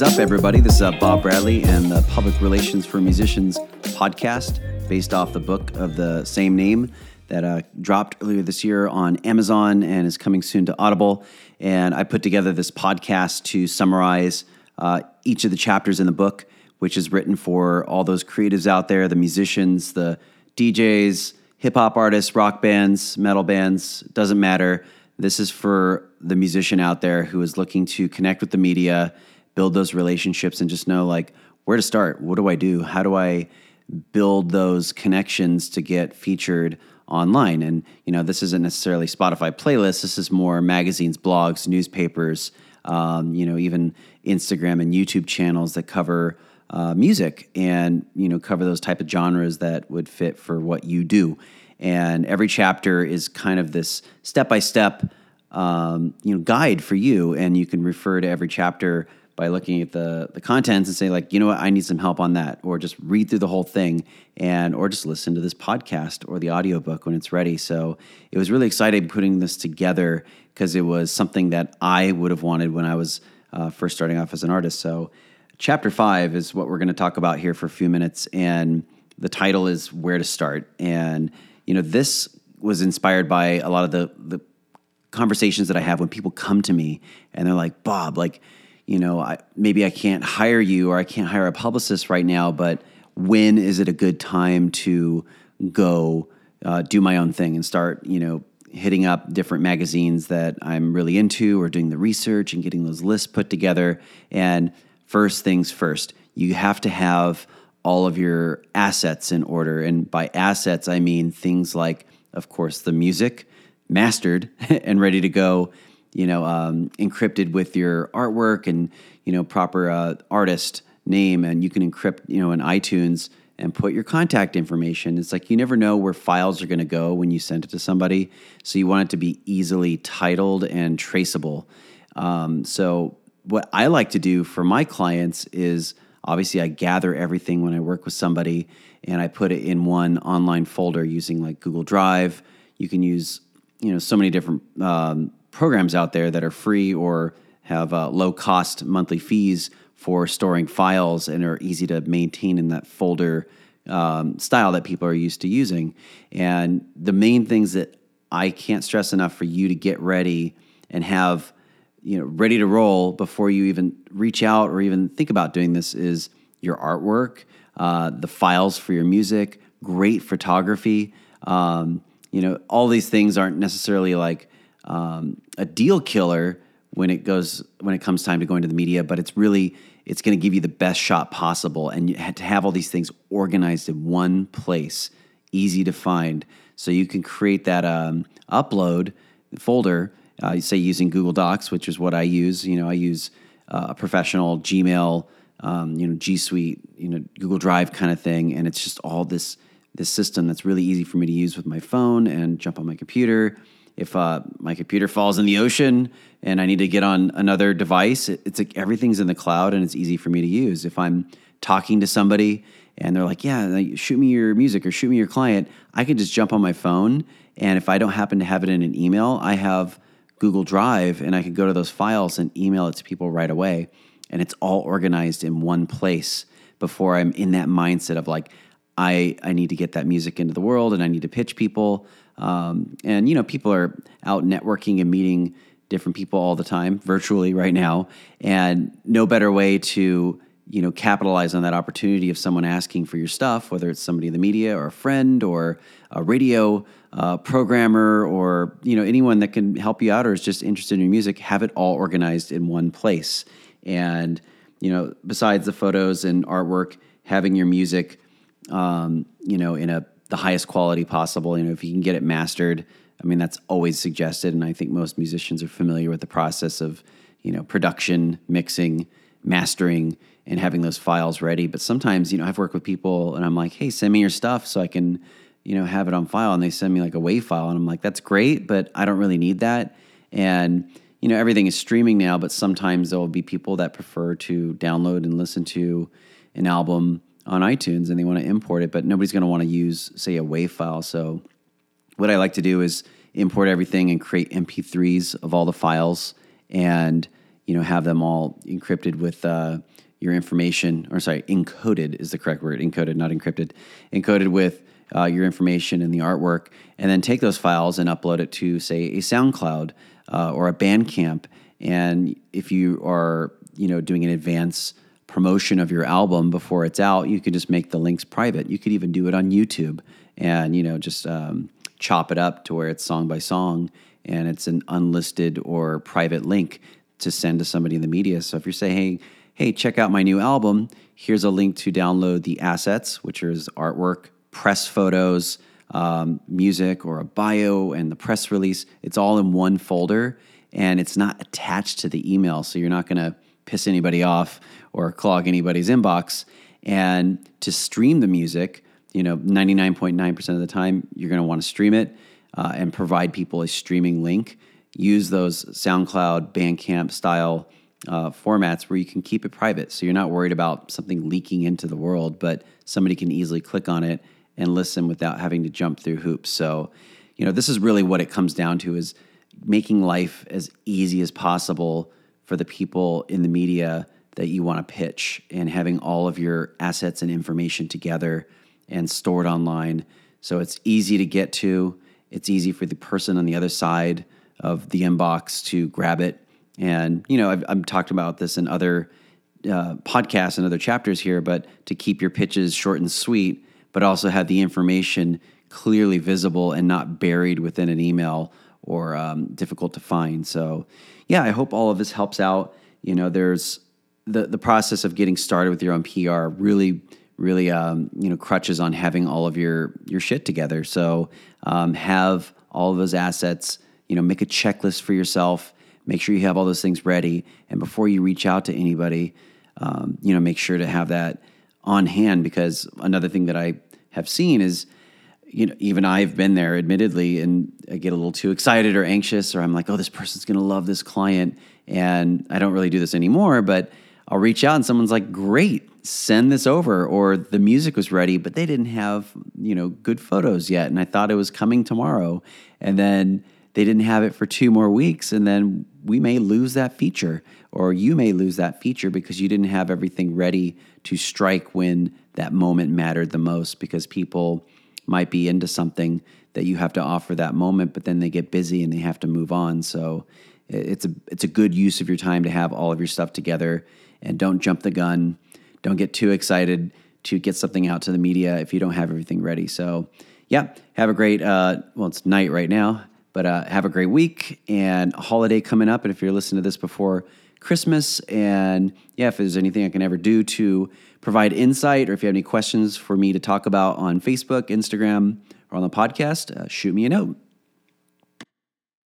is up, everybody? This is uh, Bob Bradley and the Public Relations for Musicians podcast, based off the book of the same name that uh, dropped earlier this year on Amazon and is coming soon to Audible. And I put together this podcast to summarize uh, each of the chapters in the book, which is written for all those creatives out there, the musicians, the DJs, hip hop artists, rock bands, metal bands, doesn't matter. This is for the musician out there who is looking to connect with the media, build those relationships, and just know like where to start. What do I do? How do I build those connections to get featured online? And you know, this isn't necessarily Spotify playlists. This is more magazines, blogs, newspapers. Um, you know, even Instagram and YouTube channels that cover uh, music and you know cover those type of genres that would fit for what you do and every chapter is kind of this step by step you know guide for you and you can refer to every chapter by looking at the the contents and say like you know what? I need some help on that or just read through the whole thing and or just listen to this podcast or the audiobook when it's ready. So it was really exciting putting this together because it was something that I would have wanted when I was uh, first starting off as an artist. So chapter 5 is what we're going to talk about here for a few minutes and the title is where to start. And you know, this was inspired by a lot of the the conversations that I have when people come to me and they're like, Bob, like, you know, I, maybe I can't hire you or I can't hire a publicist right now, but when is it a good time to go uh, do my own thing and start, you know, hitting up different magazines that I'm really into or doing the research and getting those lists put together. And first things first, you have to have all of your assets in order. And by assets, I mean things like, of course, the music mastered and ready to go, you know, um, encrypted with your artwork and, you know, proper uh, artist name. And you can encrypt, you know, in iTunes and put your contact information. It's like you never know where files are going to go when you send it to somebody. So you want it to be easily titled and traceable. Um, so, what I like to do for my clients is Obviously, I gather everything when I work with somebody and I put it in one online folder using like Google Drive. You can use, you know, so many different um, programs out there that are free or have uh, low cost monthly fees for storing files and are easy to maintain in that folder um, style that people are used to using. And the main things that I can't stress enough for you to get ready and have you know ready to roll before you even reach out or even think about doing this is your artwork, uh, the files for your music, great photography. Um, you know, all these things aren't necessarily like um, a deal killer when it goes when it comes time to go into the media, but it's really it's going to give you the best shot possible, and you had to have all these things organized in one place, easy to find, so you can create that um, upload folder uh, say using Google Docs, which is what I use. You know, I use uh, a professional Gmail, um, you know, G Suite, you know, Google Drive kind of thing, and it's just all this this system that's really easy for me to use with my phone and jump on my computer. If uh, my computer falls in the ocean and I need to get on another device, it, it's like everything's in the cloud and it's easy for me to use. If I'm talking to somebody and they're like, "Yeah, shoot me your music or shoot me your client," I can just jump on my phone, and if I don't happen to have it in an email, I have Google Drive and I can go to those files and email it to people right away. And it's all organized in one place before I'm in that mindset of like, I, I need to get that music into the world and I need to pitch people. Um, and, you know, people are out networking and meeting different people all the time virtually right now. And no better way to, you know, capitalize on that opportunity of someone asking for your stuff, whether it's somebody in the media or a friend or a radio uh, programmer or you know anyone that can help you out or is just interested in your music have it all organized in one place and you know besides the photos and artwork having your music um, you know in a the highest quality possible. You know if you can get it mastered i mean that's always suggested and i think most musicians are familiar with the process of you know production mixing mastering and having those files ready. But sometimes you know i've worked with people and i'm like hey send me your stuff so i can you know, have it on file. And they send me like a WAV file and I'm like, that's great, but I don't really need that. And, you know, everything is streaming now, but sometimes there will be people that prefer to download and listen to an album on iTunes and they want to import it, but nobody's going to want to use, say, a WAV file. So, what I like to do is import everything and create MP3s of all the files and you know, have them all encrypted with uh, your information, or sorry, encoded is the correct word, encoded, not encrypted, encoded with uh, your information and the artwork, and then take those files and upload it to, say, a SoundCloud uh, or a Bandcamp. And if you are, you know, doing an advance promotion of your album before it's out, you could just make the links private. You could even do it on YouTube and, you know, just um, chop it up to where it's song by song and it's an unlisted or private link to send to somebody in the media. So if you're saying, hey, hey, check out my new album, here's a link to download the assets, which is artwork, press photos, um, music, or a bio and the press release. It's all in one folder and it's not attached to the email. So you're not going to piss anybody off or clog anybody's inbox. And to stream the music, you know, 99.9% of the time, you're going to want to stream it uh, and provide people a streaming link. Use those SoundCloud, Bandcamp style uh, formats where you can keep it private. So you're not worried about something leaking into the world, but somebody can easily click on it and listen without having to jump through hoops. So, you know, this is really what it comes down to is making life as easy as possible for the people in the media that you want to pitch and having all of your assets and information together and stored online. So it's easy to get to. It's easy for the person on the other side of the inbox to grab it. And, you know, I've, I've talked about this in other uh, podcasts and other chapters here, but to keep your pitches short and sweet, but also have the information clearly visible and not buried within an email or um, difficult to find. So, yeah, I hope all of this helps out. You know, there's the the process of getting started with your own PR really really um, you know crutches on having all of your your shit together. So um, have all of those assets. You know, make a checklist for yourself. Make sure you have all those things ready, and before you reach out to anybody, um, you know, make sure to have that on hand. Because another thing that I have seen is, you know, even I've been there, admittedly, and I get a little too excited or anxious, or I'm like, oh, this person's going to love this client, and I don't really do this anymore, but I'll reach out and someone's like, great, send this over. Or the music was ready, but they didn't have, you know, good photos yet. And I thought it was coming tomorrow. And then they didn't have it for two more weeks. And then we may lose that feature, or you may lose that feature because you didn't have everything ready to strike when that moment mattered the most because people might be into something that you have to offer that moment, but then they get busy and they have to move on. So it's a it's a good use of your time to have all of your stuff together and don't jump the gun. Don't get too excited to get something out to the media if you don't have everything ready. So, yeah, have a great, uh, well, it's night right now, but uh, have a great week and holiday coming up. And if you're listening to this before Christmas, and yeah, if there's anything I can ever do to provide insight or if you have any questions for me to talk about on Facebook, Instagram, or on the podcast, uh, shoot me a note.